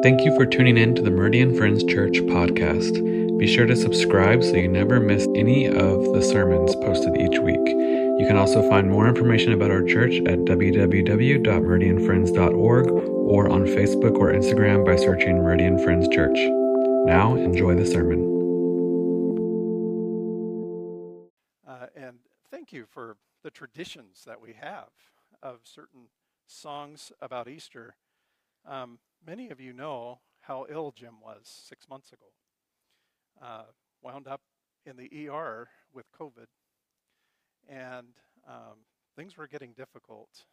Thank you for tuning in to the Meridian Friends Church podcast. Be sure to subscribe so you never miss any of the sermons posted each week. You can also find more information about our church at www.meridianfriends.org or on Facebook or Instagram by searching Meridian Friends Church. Now, enjoy the sermon. Uh, and thank you for the traditions that we have of certain songs about Easter. Um, many of you know how ill Jim was six months ago. Uh, wound up in the ER with COVID, and um, things were getting difficult.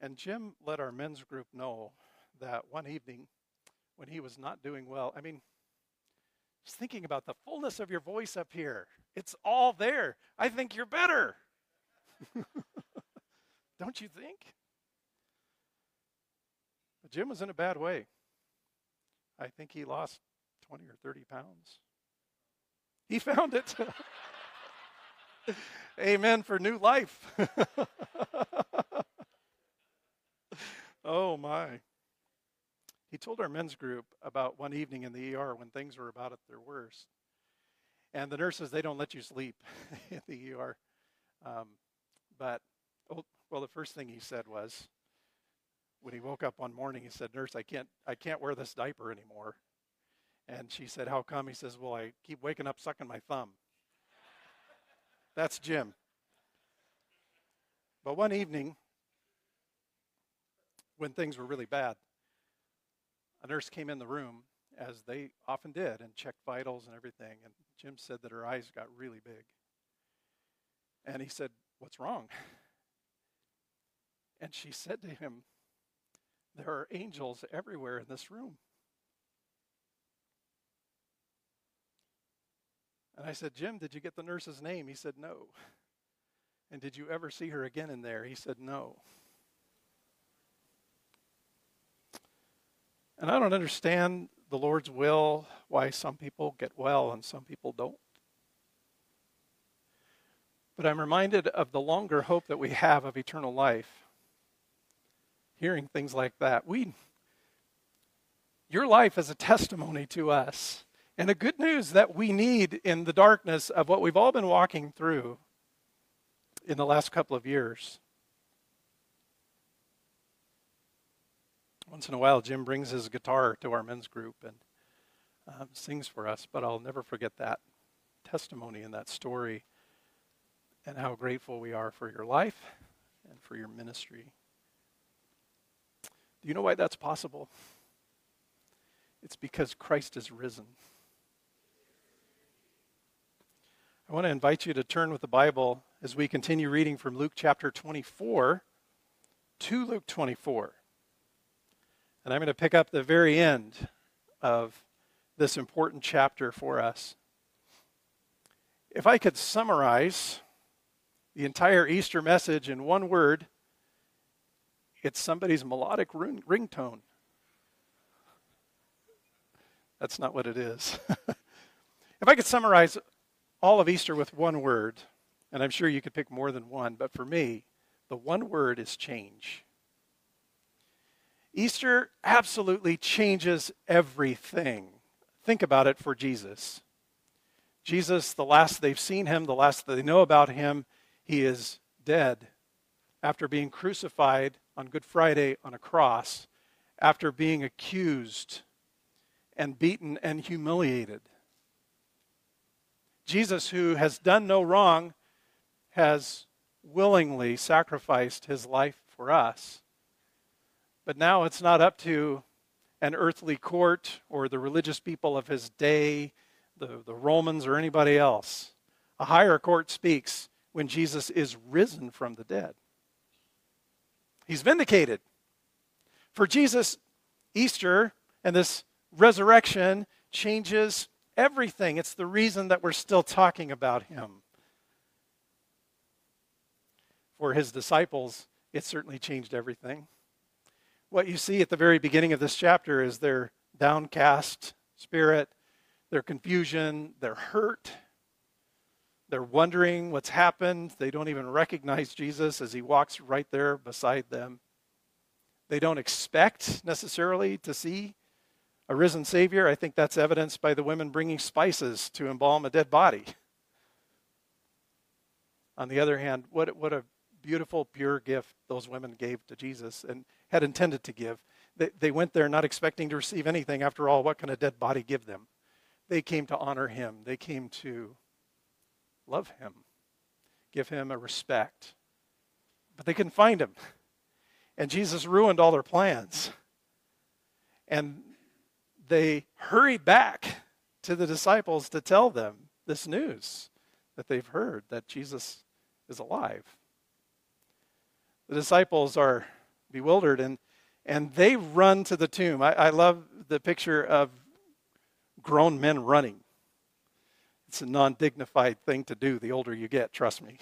And Jim let our men's group know that one evening when he was not doing well, I mean, just thinking about the fullness of your voice up here, it's all there. I think you're better. Don't you think? But Jim was in a bad way. I think he lost 20 or 30 pounds. He found it. Amen for new life. oh, my. He told our men's group about one evening in the ER when things were about at their worst. And the nurses, they don't let you sleep in the ER. Um, but, oh, well, the first thing he said was, when he woke up one morning, he said, "Nurse, I can't, I can't wear this diaper anymore." And she said, "How come?" He says, "Well, I keep waking up sucking my thumb." That's Jim. But one evening, when things were really bad, a nurse came in the room, as they often did, and checked vitals and everything. And Jim said that her eyes got really big. And he said, What's wrong? And she said to him, There are angels everywhere in this room. And I said, Jim, did you get the nurse's name? He said, No. And did you ever see her again in there? He said, No. And I don't understand the Lord's will, why some people get well and some people don't. But I'm reminded of the longer hope that we have of eternal life hearing things like that. We, your life is a testimony to us and a good news that we need in the darkness of what we've all been walking through in the last couple of years. Once in a while, Jim brings his guitar to our men's group and um, sings for us, but I'll never forget that testimony and that story and how grateful we are for your life and for your ministry. Do you know why that's possible? It's because Christ is risen. I want to invite you to turn with the Bible as we continue reading from Luke chapter 24 to Luke 24. And I'm going to pick up the very end of this important chapter for us. If I could summarize the entire Easter message in one word, it's somebody's melodic ring- ringtone. That's not what it is. if I could summarize all of Easter with one word, and I'm sure you could pick more than one, but for me, the one word is change. Easter absolutely changes everything. Think about it for Jesus. Jesus, the last they've seen him, the last they know about him, he is dead after being crucified on Good Friday on a cross after being accused and beaten and humiliated. Jesus, who has done no wrong, has willingly sacrificed his life for us. But now it's not up to an earthly court or the religious people of his day, the, the Romans or anybody else. A higher court speaks when Jesus is risen from the dead. He's vindicated. For Jesus, Easter and this resurrection changes everything. It's the reason that we're still talking about him. For his disciples, it certainly changed everything. What you see at the very beginning of this chapter is their downcast spirit, their confusion, their hurt, they're wondering what's happened. They don't even recognize Jesus as he walks right there beside them. They don't expect necessarily to see a risen Savior. I think that's evidenced by the women bringing spices to embalm a dead body. On the other hand, what, what a beautiful, pure gift those women gave to Jesus and had intended to give. They, they went there not expecting to receive anything. After all, what can a dead body give them? They came to honor him, they came to love him, give him a respect. But they couldn't find him. And Jesus ruined all their plans. And they hurried back to the disciples to tell them this news that they've heard that Jesus is alive. The disciples are bewildered and, and they run to the tomb. I, I love the picture of grown men running. It's a non dignified thing to do the older you get, trust me.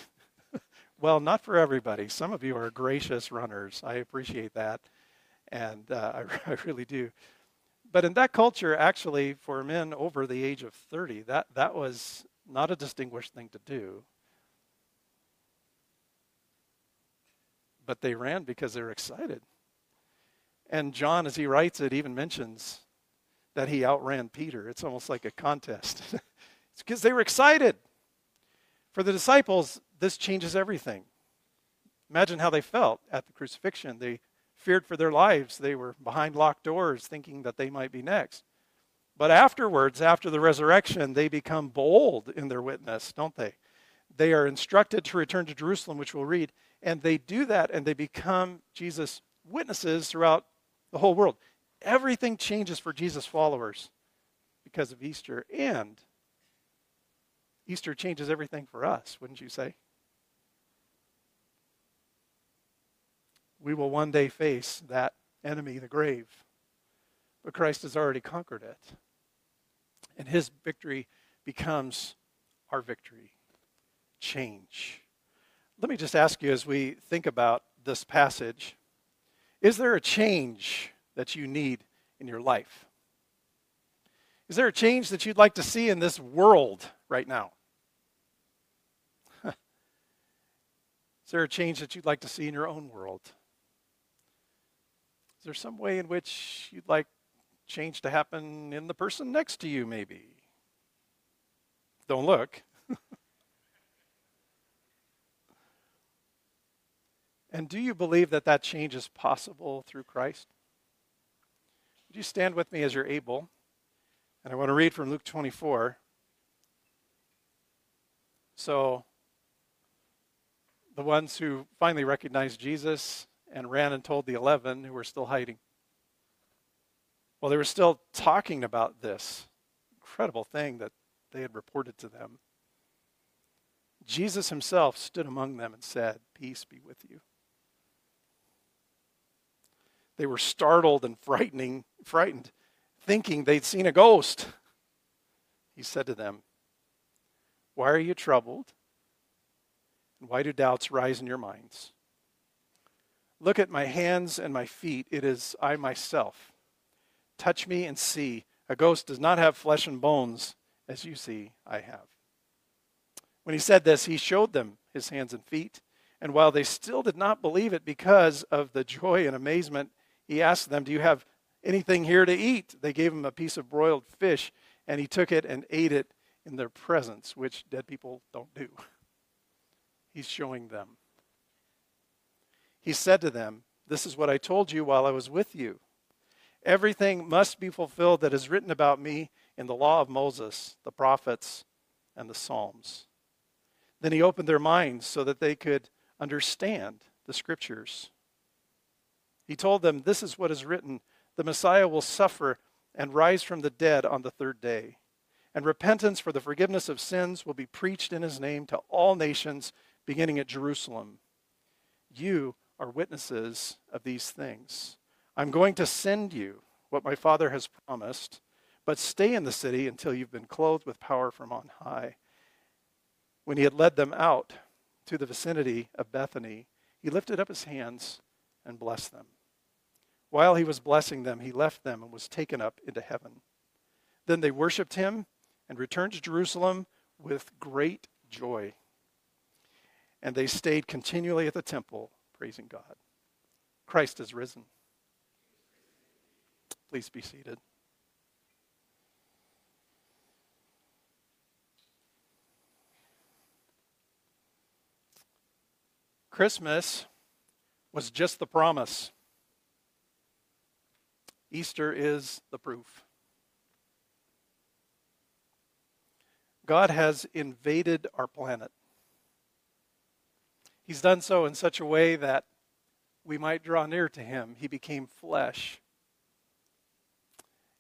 well, not for everybody. Some of you are gracious runners. I appreciate that. And uh, I, I really do. But in that culture, actually, for men over the age of 30, that, that was not a distinguished thing to do. But they ran because they were excited. And John, as he writes it, even mentions that he outran Peter. It's almost like a contest. it's because they were excited. For the disciples, this changes everything. Imagine how they felt at the crucifixion. They feared for their lives. They were behind locked doors thinking that they might be next. But afterwards, after the resurrection, they become bold in their witness, don't they? They are instructed to return to Jerusalem, which we'll read, and they do that and they become Jesus' witnesses throughout the whole world. Everything changes for Jesus' followers because of Easter, and Easter changes everything for us, wouldn't you say? We will one day face that enemy, the grave, but Christ has already conquered it. And his victory becomes our victory. Change. Let me just ask you as we think about this passage is there a change that you need in your life? Is there a change that you'd like to see in this world right now? There a change that you'd like to see in your own world? Is there some way in which you'd like change to happen in the person next to you, maybe? Don't look. and do you believe that that change is possible through Christ? Would you stand with me as you're able? And I want to read from Luke 24. So, the ones who finally recognized Jesus and ran and told the 11 who were still hiding. Well, they were still talking about this incredible thing that they had reported to them. Jesus himself stood among them and said, Peace be with you. They were startled and frightening, frightened, thinking they'd seen a ghost. He said to them, Why are you troubled? Why do doubts rise in your minds? Look at my hands and my feet. It is I myself. Touch me and see. A ghost does not have flesh and bones, as you see I have. When he said this, he showed them his hands and feet. And while they still did not believe it because of the joy and amazement he asked them, Do you have anything here to eat? They gave him a piece of broiled fish, and he took it and ate it in their presence, which dead people don't do. He's showing them. He said to them, This is what I told you while I was with you. Everything must be fulfilled that is written about me in the law of Moses, the prophets, and the Psalms. Then he opened their minds so that they could understand the scriptures. He told them, This is what is written the Messiah will suffer and rise from the dead on the third day. And repentance for the forgiveness of sins will be preached in his name to all nations, beginning at Jerusalem. You are witnesses of these things. I'm going to send you what my Father has promised, but stay in the city until you've been clothed with power from on high. When he had led them out to the vicinity of Bethany, he lifted up his hands and blessed them. While he was blessing them, he left them and was taken up into heaven. Then they worshiped him and returned to Jerusalem with great joy. And they stayed continually at the temple, praising God. Christ is risen. Please be seated. Christmas was just the promise. Easter is the proof. God has invaded our planet. He's done so in such a way that we might draw near to him. He became flesh.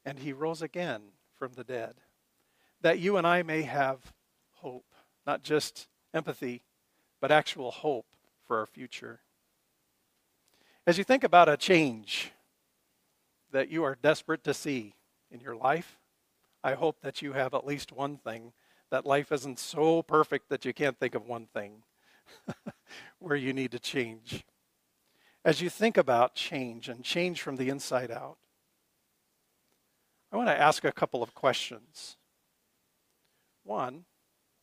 And he rose again from the dead. That you and I may have hope, not just empathy, but actual hope for our future. As you think about a change that you are desperate to see in your life, I hope that you have at least one thing, that life isn't so perfect that you can't think of one thing where you need to change. As you think about change and change from the inside out, I want to ask a couple of questions. One,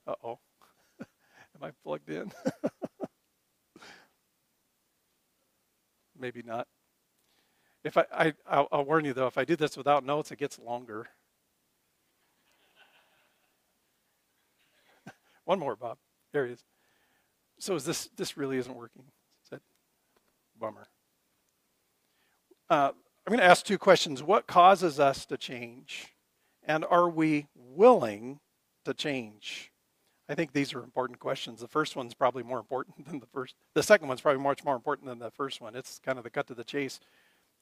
uh oh, am I plugged in? maybe not. If I, I I'll, I'll warn you though, if I do this without notes, it gets longer. One more, Bob. There he is. So is this this really isn't working? Is that bummer? Uh, I'm going to ask two questions. What causes us to change? And are we willing to change? I think these are important questions. The first one's probably more important than the first. The second one's probably much more important than the first one. It's kind of the cut to the chase.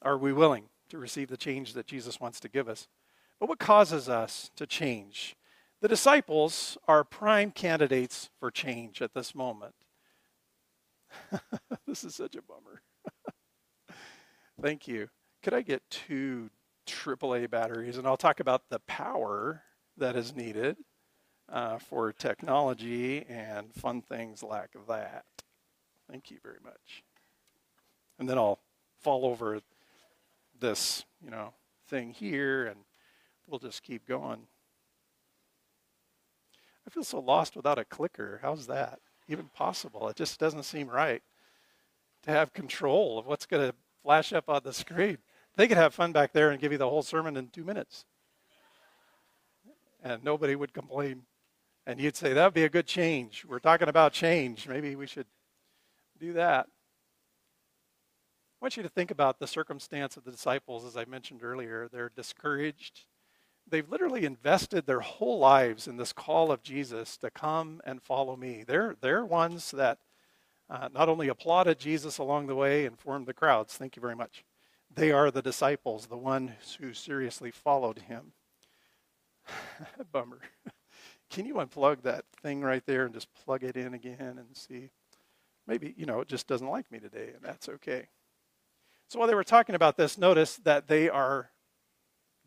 Are we willing to receive the change that Jesus wants to give us? But what causes us to change? The disciples are prime candidates for change at this moment. this is such a bummer. Thank you. Could I get two AAA batteries? And I'll talk about the power that is needed uh, for technology and fun things like that. Thank you very much. And then I'll fall over this, you know, thing here and we'll just keep going. I feel so lost without a clicker. How's that even possible? It just doesn't seem right to have control of what's going to flash up on the screen. They could have fun back there and give you the whole sermon in two minutes. And nobody would complain. And you'd say, that would be a good change. We're talking about change. Maybe we should do that. I want you to think about the circumstance of the disciples, as I mentioned earlier. They're discouraged. They've literally invested their whole lives in this call of Jesus to come and follow me. They're, they're ones that uh, not only applauded Jesus along the way and formed the crowds, thank you very much. They are the disciples, the ones who seriously followed him. Bummer. Can you unplug that thing right there and just plug it in again and see? Maybe, you know, it just doesn't like me today, and that's okay. So while they were talking about this, notice that they are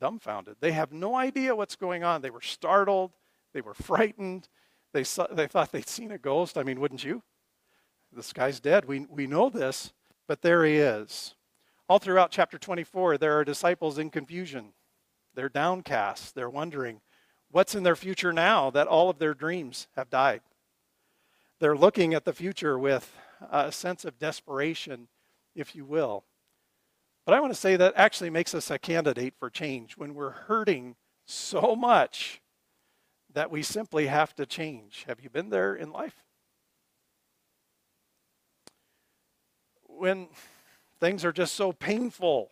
dumbfounded. They have no idea what's going on. They were startled. They were frightened. They, saw, they thought they'd seen a ghost. I mean, wouldn't you? This guy's dead. We, we know this, but there he is. All throughout chapter 24, there are disciples in confusion. They're downcast. They're wondering, What's in their future now that all of their dreams have died? They're looking at the future with a sense of desperation, if you will. But I want to say that actually makes us a candidate for change when we're hurting so much that we simply have to change. Have you been there in life? When things are just so painful.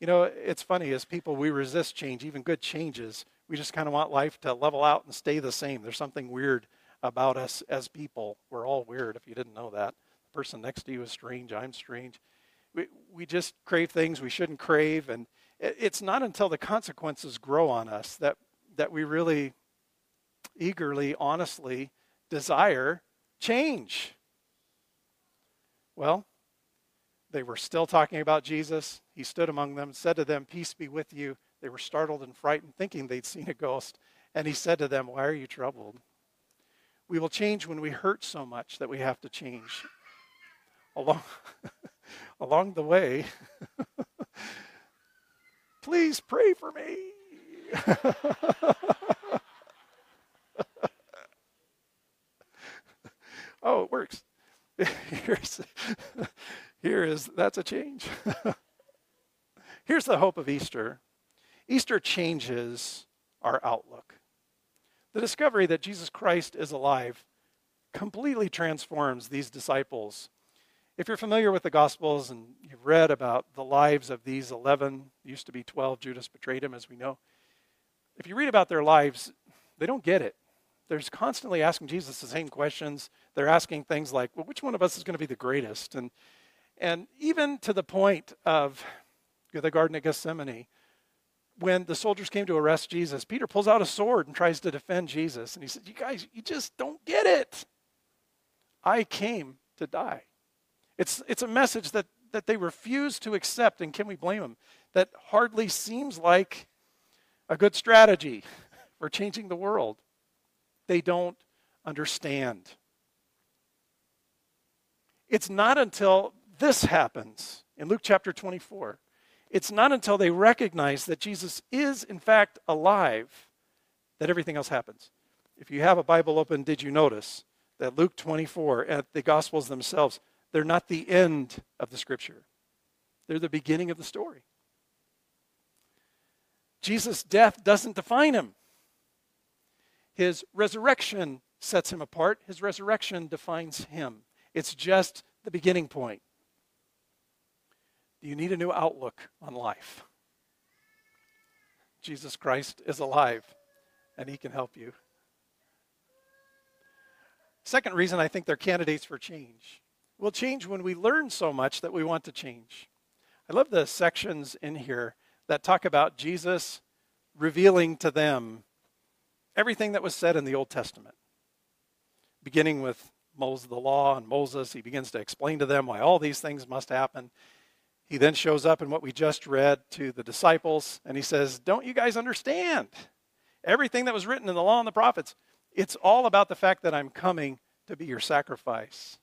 You know, it's funny, as people, we resist change, even good changes we just kind of want life to level out and stay the same. There's something weird about us as people. We're all weird if you didn't know that. The person next to you is strange. I'm strange. We, we just crave things we shouldn't crave. And it's not until the consequences grow on us that, that we really eagerly, honestly desire change. Well, they were still talking about Jesus. He stood among them, said to them, Peace be with you. They were startled and frightened, thinking they'd seen a ghost. And he said to them, Why are you troubled? We will change when we hurt so much that we have to change. Along, along the way, please pray for me. oh, it works. Here's, here is that's a change. Here's the hope of Easter Easter changes our outlook. The discovery that Jesus Christ is alive completely transforms these disciples. If you're familiar with the Gospels and you've read about the lives of these 11, used to be 12, Judas betrayed him, as we know. If you read about their lives, they don't get it. They're constantly asking Jesus the same questions. They're asking things like, well, which one of us is going to be the greatest? And, and even to the point of the Garden of Gethsemane, when the soldiers came to arrest Jesus, Peter pulls out a sword and tries to defend Jesus. And he said, You guys, you just don't get it. I came to die. It's, it's a message that, that they refuse to accept, and can we blame them? That hardly seems like a good strategy for changing the world. They don't understand. It's not until this happens in Luke chapter 24 it's not until they recognize that Jesus is, in fact, alive that everything else happens. If you have a Bible open, did you notice that Luke 24 and the Gospels themselves, they're not the end of the Scripture, they're the beginning of the story. Jesus' death doesn't define him. His resurrection sets him apart. His resurrection defines him. It's just the beginning point. Do you need a new outlook on life? Jesus Christ is alive and he can help you. Second reason I think they're candidates for change. We'll change when we learn so much that we want to change. I love the sections in here that talk about Jesus revealing to them everything that was said in the Old Testament. Beginning with Moses, the law and Moses, he begins to explain to them why all these things must happen. He then shows up in what we just read to the disciples, and he says, Don't you guys understand? Everything that was written in the law and the prophets, it's all about the fact that I'm coming to be your sacrifice.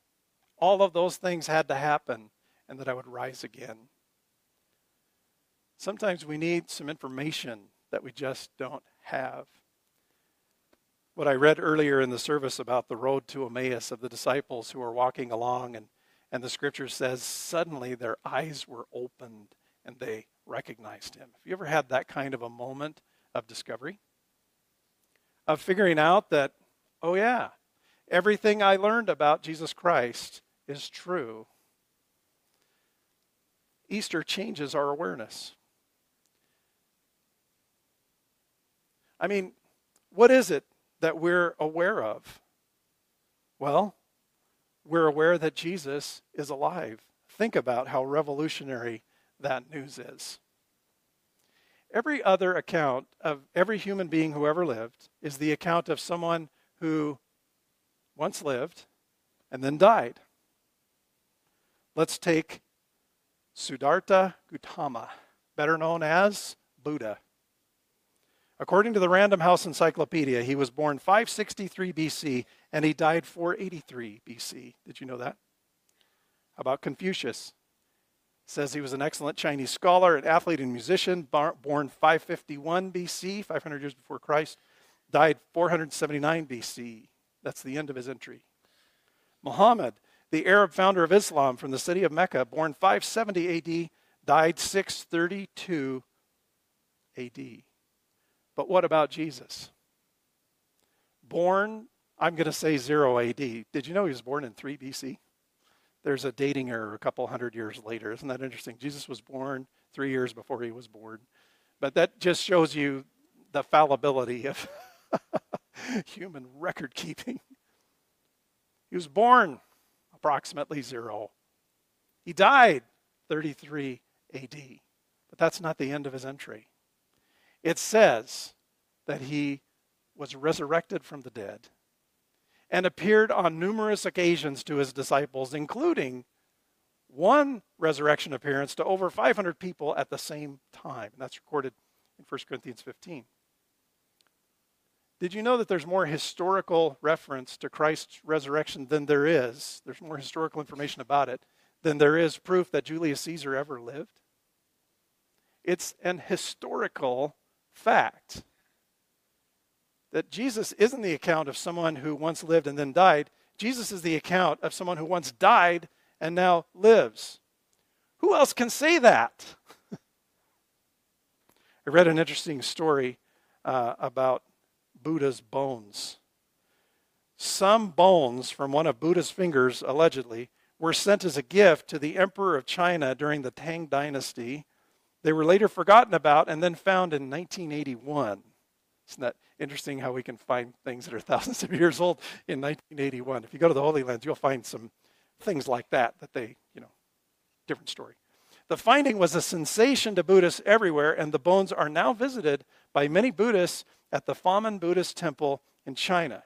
All of those things had to happen, and that I would rise again. Sometimes we need some information that we just don't have. What I read earlier in the service about the road to Emmaus of the disciples who are walking along and and the scripture says, suddenly their eyes were opened and they recognized him. Have you ever had that kind of a moment of discovery? Of figuring out that, oh, yeah, everything I learned about Jesus Christ is true. Easter changes our awareness. I mean, what is it that we're aware of? Well, we're aware that Jesus is alive. Think about how revolutionary that news is. Every other account of every human being who ever lived is the account of someone who once lived and then died. Let's take Siddhartha Gautama, better known as Buddha. According to the Random House Encyclopedia, he was born 563 BC and he died 483 BC. Did you know that? How about Confucius? Says he was an excellent Chinese scholar, an athlete, and musician, born 551 BC, 500 years before Christ, died 479 BC. That's the end of his entry. Muhammad, the Arab founder of Islam from the city of Mecca, born 570 AD, died 632 AD. But what about Jesus? Born, I'm going to say 0 AD. Did you know he was born in 3 BC? There's a dating error a couple hundred years later. Isn't that interesting? Jesus was born three years before he was born. But that just shows you the fallibility of human record keeping. He was born approximately zero. He died 33 AD. But that's not the end of his entry it says that he was resurrected from the dead and appeared on numerous occasions to his disciples, including one resurrection appearance to over 500 people at the same time. And that's recorded in 1 Corinthians 15. Did you know that there's more historical reference to Christ's resurrection than there is? There's more historical information about it than there is proof that Julius Caesar ever lived. It's an historical fact that Jesus isn't the account of someone who once lived and then died. Jesus is the account of someone who once died and now lives. Who else can say that? I read an interesting story uh, about Buddha's bones. Some bones from one of Buddha's fingers, allegedly, were sent as a gift to the Emperor of China during the Tang Dynasty. They were later forgotten about and then found in 1981. Isn't that interesting how we can find things that are thousands of years old in 1981? If you go to the Holy Lands, you'll find some things like that that they, you know, different story. The finding was a sensation to Buddhists everywhere, and the bones are now visited by many Buddhists at the Famen Buddhist Temple in China.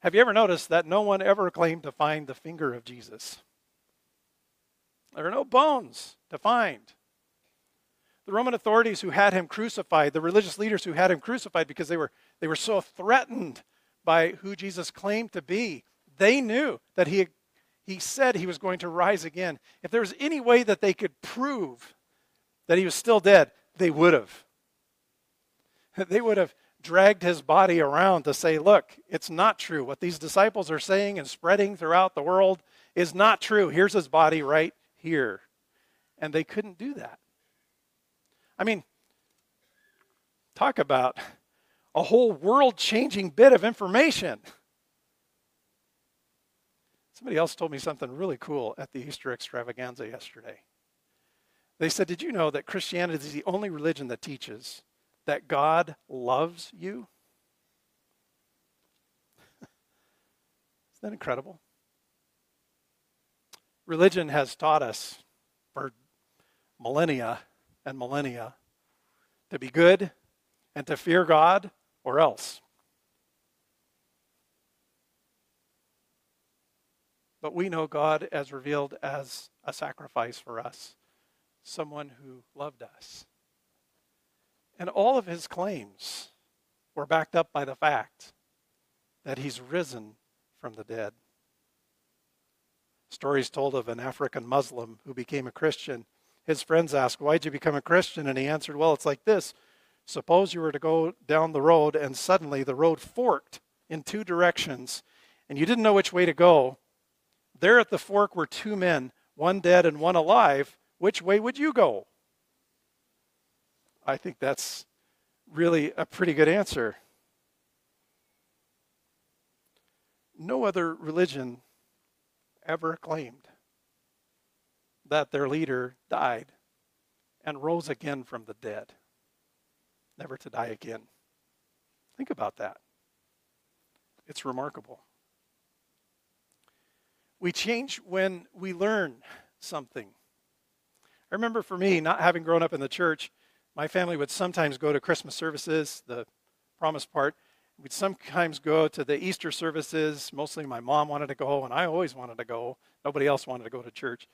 Have you ever noticed that no one ever claimed to find the finger of Jesus? There are no bones to find. The Roman authorities who had him crucified, the religious leaders who had him crucified because they were, they were so threatened by who Jesus claimed to be, they knew that he, he said he was going to rise again. If there was any way that they could prove that he was still dead, they would have. They would have dragged his body around to say, look, it's not true. What these disciples are saying and spreading throughout the world is not true. Here's his body right here. And they couldn't do that. I mean, talk about a whole world changing bit of information. Somebody else told me something really cool at the Easter extravaganza yesterday. They said, Did you know that Christianity is the only religion that teaches that God loves you? Isn't that incredible? Religion has taught us for millennia and millennia to be good and to fear God or else. But we know God as revealed as a sacrifice for us, someone who loved us. And all of his claims were backed up by the fact that he's risen from the dead. Stories told of an African Muslim who became a Christian. His friends asked, Why'd you become a Christian? And he answered, Well, it's like this. Suppose you were to go down the road and suddenly the road forked in two directions and you didn't know which way to go. There at the fork were two men, one dead and one alive. Which way would you go? I think that's really a pretty good answer. No other religion ever claimed that their leader died and rose again from the dead, never to die again. Think about that. It's remarkable. We change when we learn something. I remember for me, not having grown up in the church, my family would sometimes go to Christmas services, the promise part. We'd sometimes go to the Easter services. Mostly my mom wanted to go, and I always wanted to go. Nobody else wanted to go to church.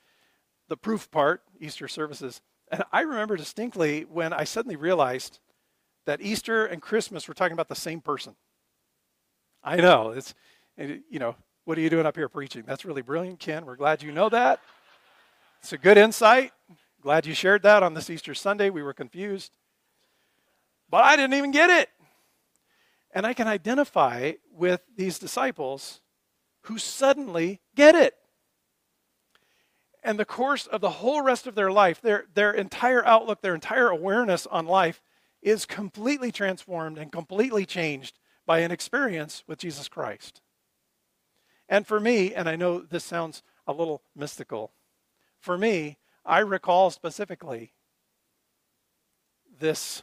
The proof part, Easter services. And I remember distinctly when I suddenly realized that Easter and Christmas were talking about the same person. I know. It's, you know, what are you doing up here preaching? That's really brilliant, Ken. We're glad you know that. It's a good insight. Glad you shared that on this Easter Sunday. We were confused. But I didn't even get it. And I can identify with these disciples who suddenly get it. And the course of the whole rest of their life, their, their entire outlook, their entire awareness on life is completely transformed and completely changed by an experience with Jesus Christ. And for me, and I know this sounds a little mystical, for me, I recall specifically this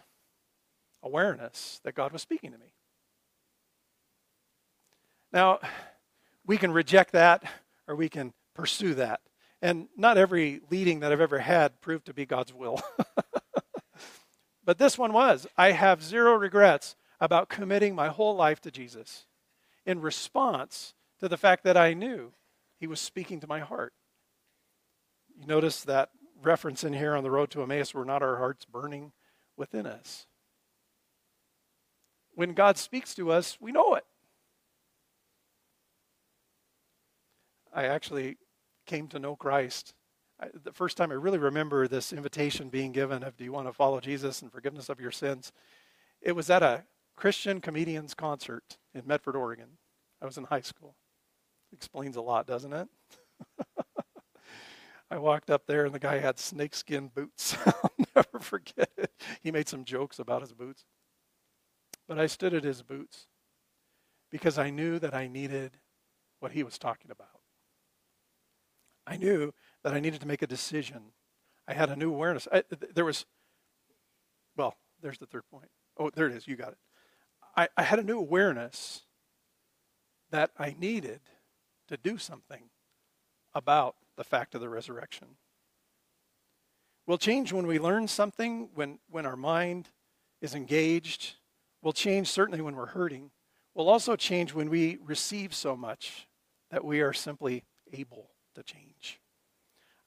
awareness that God was speaking to me. Now, we can reject that or we can pursue that. And not every leading that I've ever had proved to be God's will. but this one was. I have zero regrets about committing my whole life to Jesus in response to the fact that I knew He was speaking to my heart. You notice that reference in here on the road to Emmaus were not our hearts burning within us. When God speaks to us, we know it. I actually came to know Christ. I, the first time I really remember this invitation being given of, Do you want to follow Jesus and forgiveness of your sins? It was at a Christian comedians concert in Medford, Oregon. I was in high school. Explains a lot, doesn't it? I walked up there and the guy had snakeskin boots. I'll never forget it. He made some jokes about his boots. But I stood at his boots because I knew that I needed what he was talking about. I knew that I needed to make a decision. I had a new awareness. I, there was, well, there's the third point. Oh, there it is. You got it. I, I had a new awareness that I needed to do something about the fact of the resurrection. We'll change when we learn something, when, when our mind is engaged. We'll change certainly when we're hurting. We'll also change when we receive so much that we are simply able to change.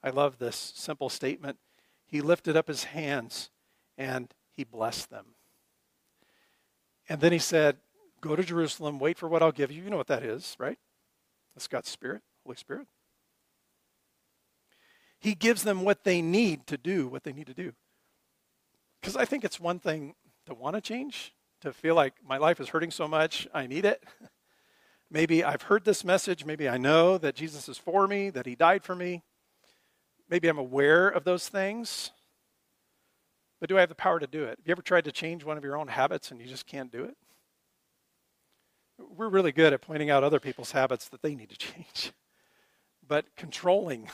I love this simple statement. He lifted up his hands and he blessed them. And then he said, Go to Jerusalem, wait for what I'll give you. You know what that is, right? That's God's Spirit, Holy Spirit. He gives them what they need to do what they need to do. Because I think it's one thing to want to change, to feel like my life is hurting so much, I need it. maybe I've heard this message. Maybe I know that Jesus is for me, that he died for me. Maybe I'm aware of those things. But do I have the power to do it? Have you ever tried to change one of your own habits and you just can't do it? We're really good at pointing out other people's habits that they need to change. But controlling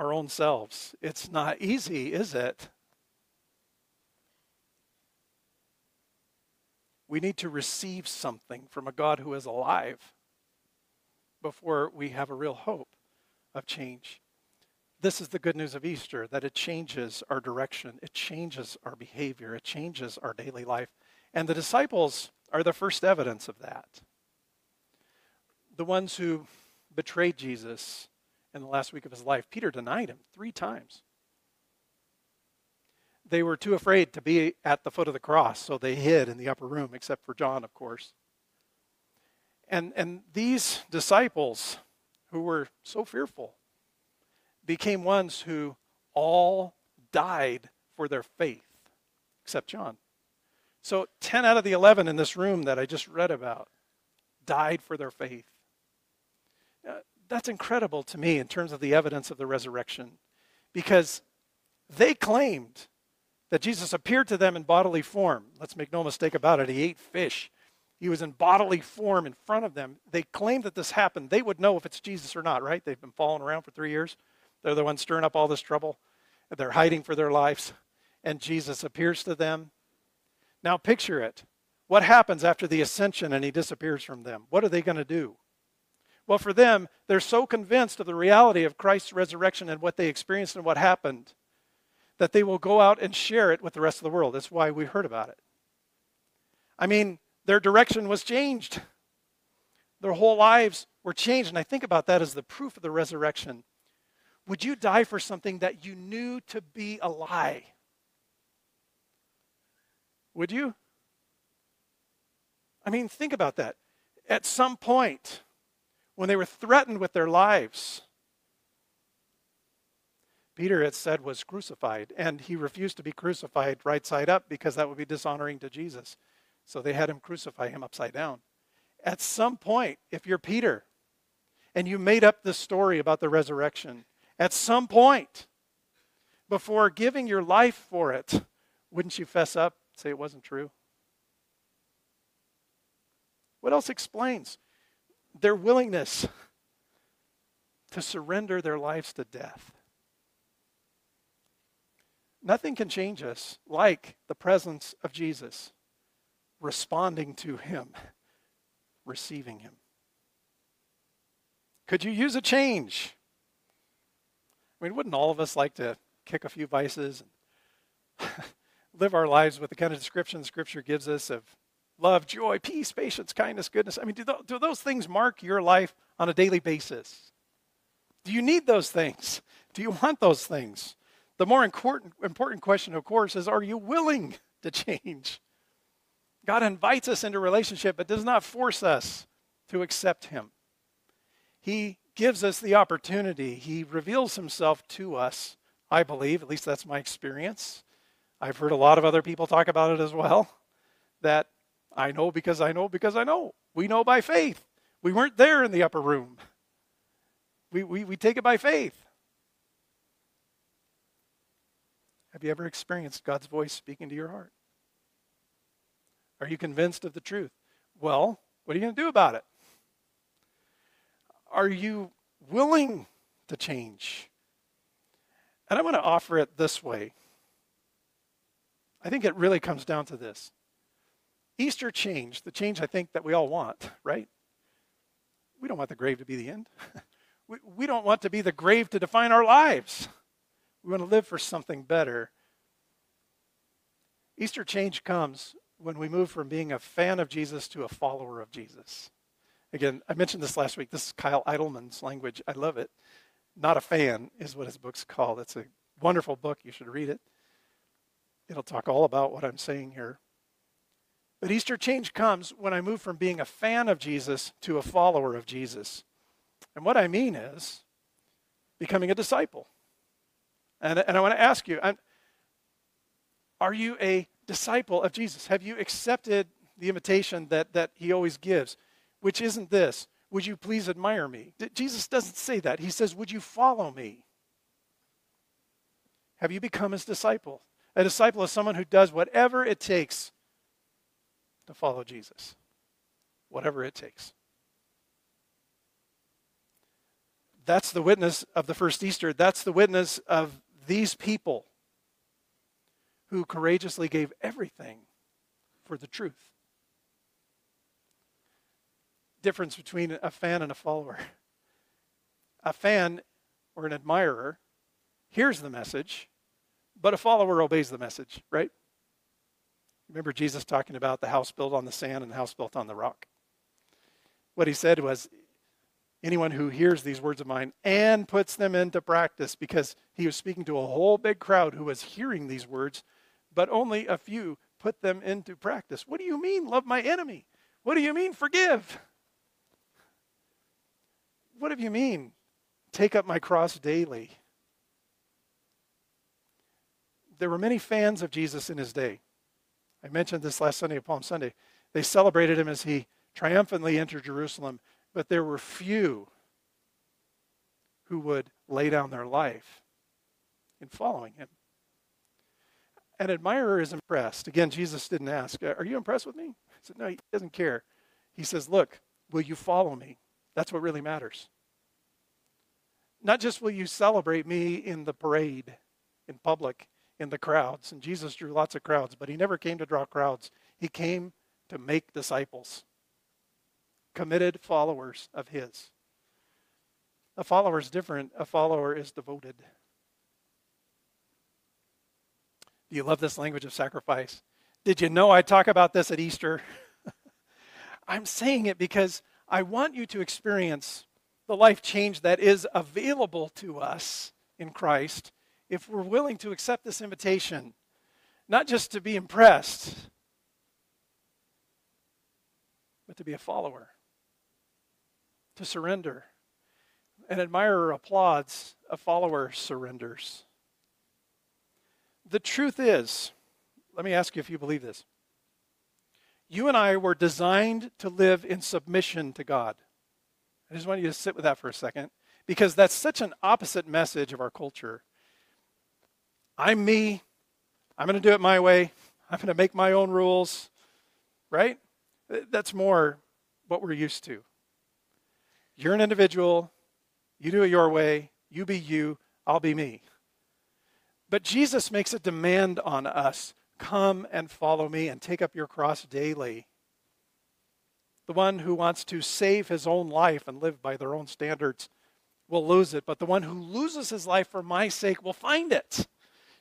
our own selves, it's not easy, is it? We need to receive something from a God who is alive before we have a real hope of change. This is the good news of Easter that it changes our direction, it changes our behavior, it changes our daily life. And the disciples are the first evidence of that. The ones who betrayed Jesus in the last week of his life, Peter denied him three times. They were too afraid to be at the foot of the cross, so they hid in the upper room, except for John, of course. And, and these disciples who were so fearful became ones who all died for their faith, except John. So 10 out of the 11 in this room that I just read about died for their faith. Uh, That's incredible to me in terms of the evidence of the resurrection because they claimed that Jesus appeared to them in bodily form. Let's make no mistake about it, he ate fish. He was in bodily form in front of them. They claimed that this happened. They would know if it's Jesus or not, right? They've been following around for three years. They're the ones stirring up all this trouble. They're hiding for their lives. And Jesus appears to them now picture it. What happens after the ascension and he disappears from them? What are they going to do? Well, for them, they're so convinced of the reality of Christ's resurrection and what they experienced and what happened that they will go out and share it with the rest of the world. That's why we heard about it. I mean, their direction was changed. Their whole lives were changed. And I think about that as the proof of the resurrection. Would you die for something that you knew to be a lie? Would you? I mean, think about that. At some point, when they were threatened with their lives, Peter, it said, was crucified, and he refused to be crucified right side up because that would be dishonoring to Jesus. So they had him crucify him upside down. At some point, if you're Peter and you made up this story about the resurrection, at some point, before giving your life for it, wouldn't you fess up say it wasn't true? What else explains their willingness to surrender their lives to death? Nothing can change us like the presence of Jesus, responding to Him, receiving Him. Could you use a change? I mean, wouldn't all of us like to kick a few vices and live our lives with the kind of description Scripture gives us of love, joy, peace, patience, kindness, goodness. I mean, do, th- do those things mark your life on a daily basis? Do you need those things? Do you want those things? The more important, important question, of course, is are you willing to change? God invites us into relationship, but does not force us to accept Him. He gives us the opportunity, He reveals Himself to us, I believe, at least that's my experience, I've heard a lot of other people talk about it as well. That I know because I know because I know. We know by faith. We weren't there in the upper room. We, we, we take it by faith. Have you ever experienced God's voice speaking to your heart? Are you convinced of the truth? Well, what are you going to do about it? Are you willing to change? And I want to offer it this way. I think it really comes down to this Easter change, the change I think that we all want, right? We don't want the grave to be the end. we, we don't want to be the grave to define our lives. We want to live for something better. Easter change comes when we move from being a fan of Jesus to a follower of Jesus. Again, I mentioned this last week. This is Kyle Idleman's language. I love it. Not a fan is what his book's called. It's a wonderful book. You should read it. It'll talk all about what I'm saying here. But Easter change comes when I move from being a fan of Jesus to a follower of Jesus. And what I mean is becoming a disciple. And, and I want to ask you I'm, are you a disciple of Jesus? Have you accepted the invitation that, that he always gives, which isn't this Would you please admire me? Jesus doesn't say that. He says, Would you follow me? Have you become his disciple? A disciple is someone who does whatever it takes to follow Jesus. Whatever it takes. That's the witness of the first Easter. That's the witness of these people who courageously gave everything for the truth. Difference between a fan and a follower. A fan or an admirer hears the message, but a follower obeys the message, right? Remember Jesus talking about the house built on the sand and the house built on the rock? What he said was, anyone who hears these words of mine and puts them into practice, because he was speaking to a whole big crowd who was hearing these words, but only a few put them into practice. What do you mean, love my enemy? What do you mean, forgive? What do you mean, take up my cross daily? There were many fans of Jesus in his day. I mentioned this last Sunday, of Palm Sunday. They celebrated him as he triumphantly entered Jerusalem, but there were few who would lay down their life in following him. An admirer is impressed. Again, Jesus didn't ask, uh, Are you impressed with me? He said, No, he doesn't care. He says, Look, will you follow me? That's what really matters. Not just will you celebrate me in the parade, in public, in the crowds. And Jesus drew lots of crowds, but he never came to draw crowds. He came to make disciples, committed followers of his. A follower is different, a follower is devoted. Do you love this language of sacrifice? Did you know I talk about this at Easter? I'm saying it because I want you to experience the life change that is available to us in Christ if we're willing to accept this invitation, not just to be impressed, but to be a follower, to surrender. An admirer applauds, a follower surrenders. The truth is, let me ask you if you believe this. You and I were designed to live in submission to God. I just want you to sit with that for a second because that's such an opposite message of our culture. I'm me. I'm going to do it my way. I'm going to make my own rules. Right? That's more what we're used to. You're an individual. You do it your way. You be you. I'll be me. But Jesus makes a demand on us come and follow me and take up your cross daily. The one who wants to save his own life and live by their own standards will lose it, but the one who loses his life for my sake will find it.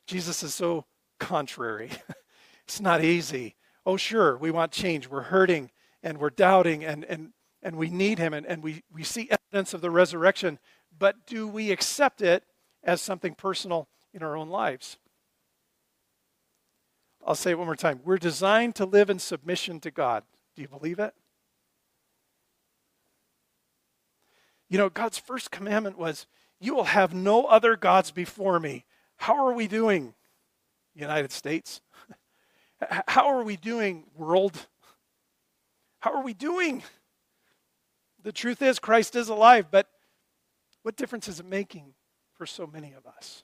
Jesus is so contrary. it's not easy. Oh, sure, we want change. We're hurting and we're doubting and, and, and we need him and, and we, we see evidence of the resurrection. But do we accept it as something personal in our own lives? I'll say it one more time. We're designed to live in submission to God. Do you believe it? You know, God's first commandment was, You will have no other gods before me. How are we doing, United States? How are we doing, world? How are we doing? The truth is, Christ is alive, but what difference is it making for so many of us?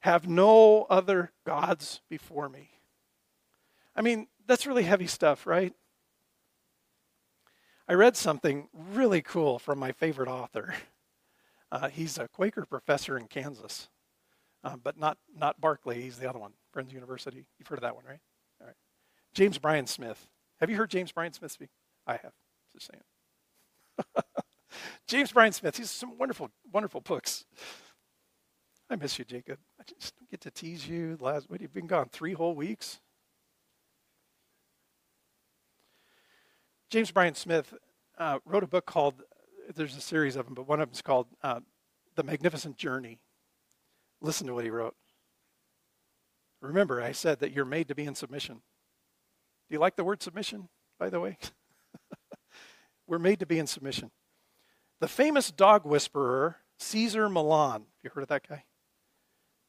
Have no other gods before me. I mean, that's really heavy stuff, right? I read something really cool from my favorite author. Uh, he's a Quaker professor in Kansas, uh, but not, not Barclay. He's the other one, Friends University. You've heard of that one, right? All right. James Bryan Smith. Have you heard James Bryan Smith speak? I have. Just saying. James Bryan Smith. He's some wonderful, wonderful books. I miss you, Jacob. I just don't get to tease you. Last, what, you've been gone three whole weeks? James Bryan Smith uh, wrote a book called, there's a series of them, but one of them is called uh, The Magnificent Journey. Listen to what he wrote. Remember, I said that you're made to be in submission. Do you like the word submission, by the way? We're made to be in submission. The famous dog whisperer, Cesar Millan, you heard of that guy?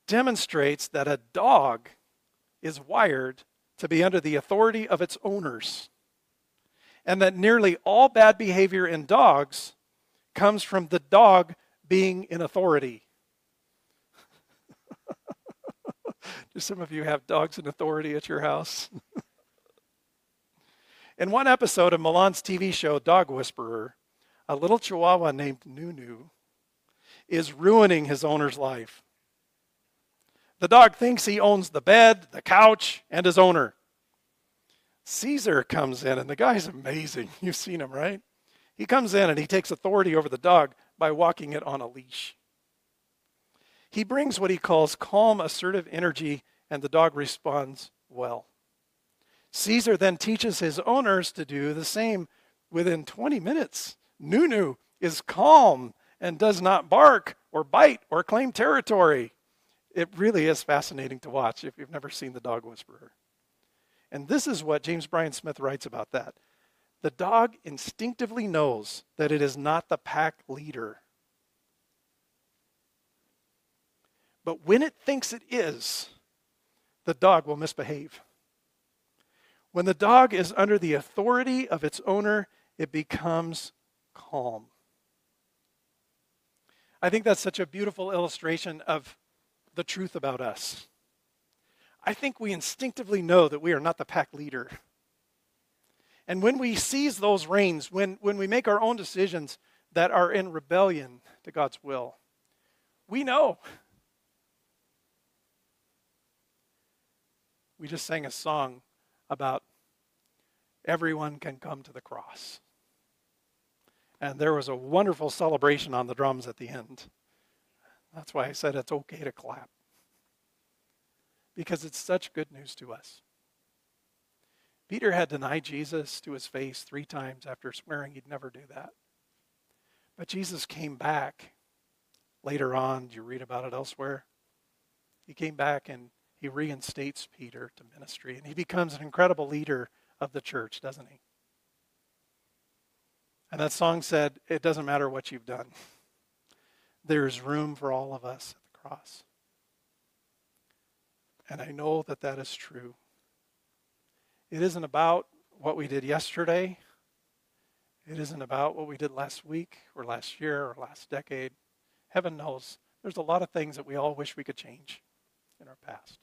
Demonstrates that a dog is wired to be under the authority of its owners and that nearly all bad behavior in dogs comes from the dog being in authority. Do some of you have dogs in authority at your house? in one episode of Millan's TV show, Dog Whisperer, a little chihuahua named Nunu is ruining his owner's life. The dog thinks he owns the bed, the couch, and his owner. Cesar comes in, and the guy's amazing. You've seen him, right? He comes in and he takes authority over the dog by walking it on a leash. He brings what he calls calm, assertive energy, and the dog responds well. Cesar then teaches his owners to do the same within 20 minutes. Nunu is calm and does not bark or bite or claim territory. It really is fascinating to watch if you've never seen the dog whisperer. And this is what James Bryan Smith writes about that. The dog instinctively knows that it is not the pack leader. But when it thinks it is, the dog will misbehave. When the dog is under the authority of its owner, it becomes calm. I think that's such a beautiful illustration of the truth about us. I think we instinctively know that we are not the pack leader. And when we seize those reins, when, when we make our own decisions that are in rebellion to God's will, we know. We just sang a song about everyone can come to the cross. And there was a wonderful celebration on the drums at the end. That's why I said it's okay to clap because it's such good news to us. Peter had denied Jesus to his face three times after swearing he'd never do that. But Jesus came back later on. You read about it elsewhere. He came back and he reinstates Peter to ministry, and he becomes an incredible leader of the church, doesn't he? And that song said, It doesn't matter what you've done, there's room for all of us at the cross. And I know that that is true. It isn't about what we did yesterday. It isn't about what we did last week or last year or last decade. Heaven knows there's a lot of things that we all wish we could change in our past.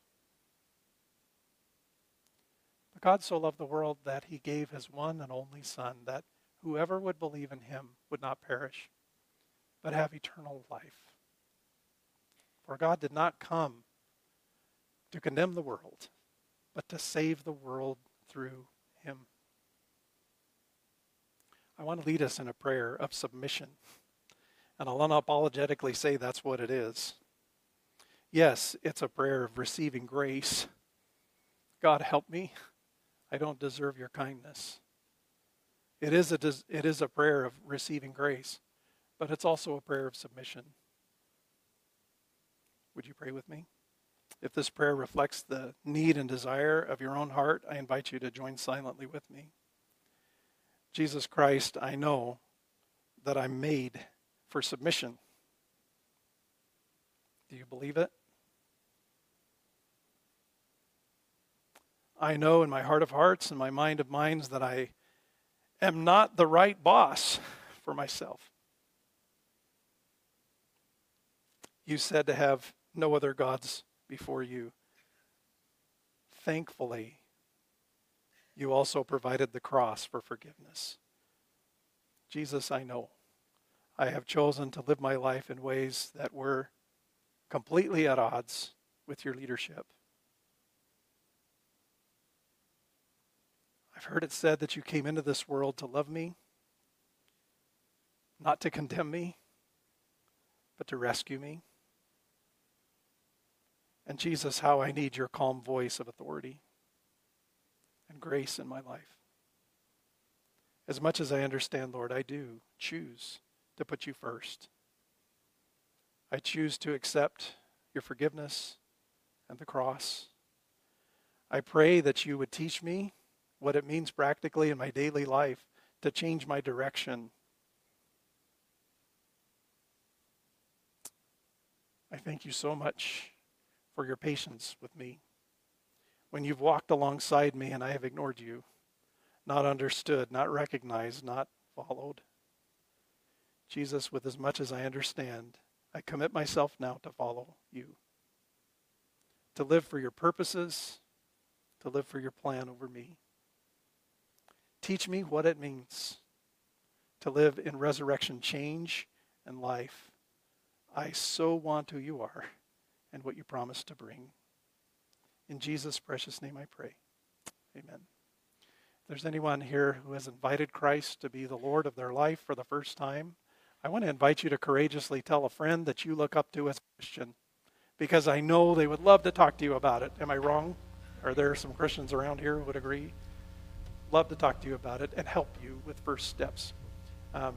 But God so loved the world that he gave his one and only Son, that whoever would believe in him would not perish, but have eternal life. For God did not come to condemn the world, but to save the world through him. I want to lead us in a prayer of submission. And I'll unapologetically say that's what it is. Yes, it's a prayer of receiving grace. God, help me. I don't deserve your kindness. It is a, it is a prayer of receiving grace, but it's also a prayer of submission. Would you pray with me? If this prayer reflects the need and desire of your own heart, I invite you to join silently with me. Jesus Christ, I know that I'm made for submission. Do you believe it? I know in my heart of hearts and my mind of minds that I am not the right boss for myself. You said to have no other gods before you. Thankfully, you also provided the cross for forgiveness. Jesus, I know I have chosen to live my life in ways that were completely at odds with your leadership. I've heard it said that you came into this world to love me, not to condemn me, but to rescue me. And Jesus, how I need your calm voice of authority and grace in my life. As much as I understand, Lord, I do choose to put you first. I choose to accept your forgiveness and the cross. I pray that you would teach me what it means practically in my daily life to change my direction. I thank you so much for your patience with me. When you've walked alongside me and I have ignored you, not understood, not recognized, not followed. Jesus, with as much as I understand, I commit myself now to follow you, to live for your purposes, to live for your plan over me. Teach me what it means to live in resurrection change and life. I so want who you are and what you promise to bring. In Jesus' precious name I pray. Amen. If there's anyone here who has invited Christ to be the Lord of their life for the first time, I want to invite you to courageously tell a friend that you look up to as a Christian because I know they would love to talk to you about it. Am I wrong? Are there some Christians around here who would agree? Love to talk to you about it and help you with first steps. Um,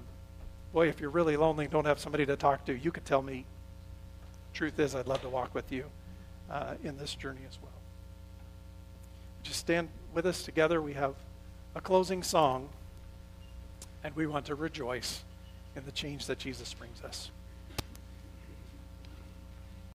boy, if you're really lonely and don't have somebody to talk to, you could tell me. Truth is, I'd love to walk with you uh, in this journey as well. Just stand with us together. We have a closing song, and we want to rejoice in the change that Jesus brings us.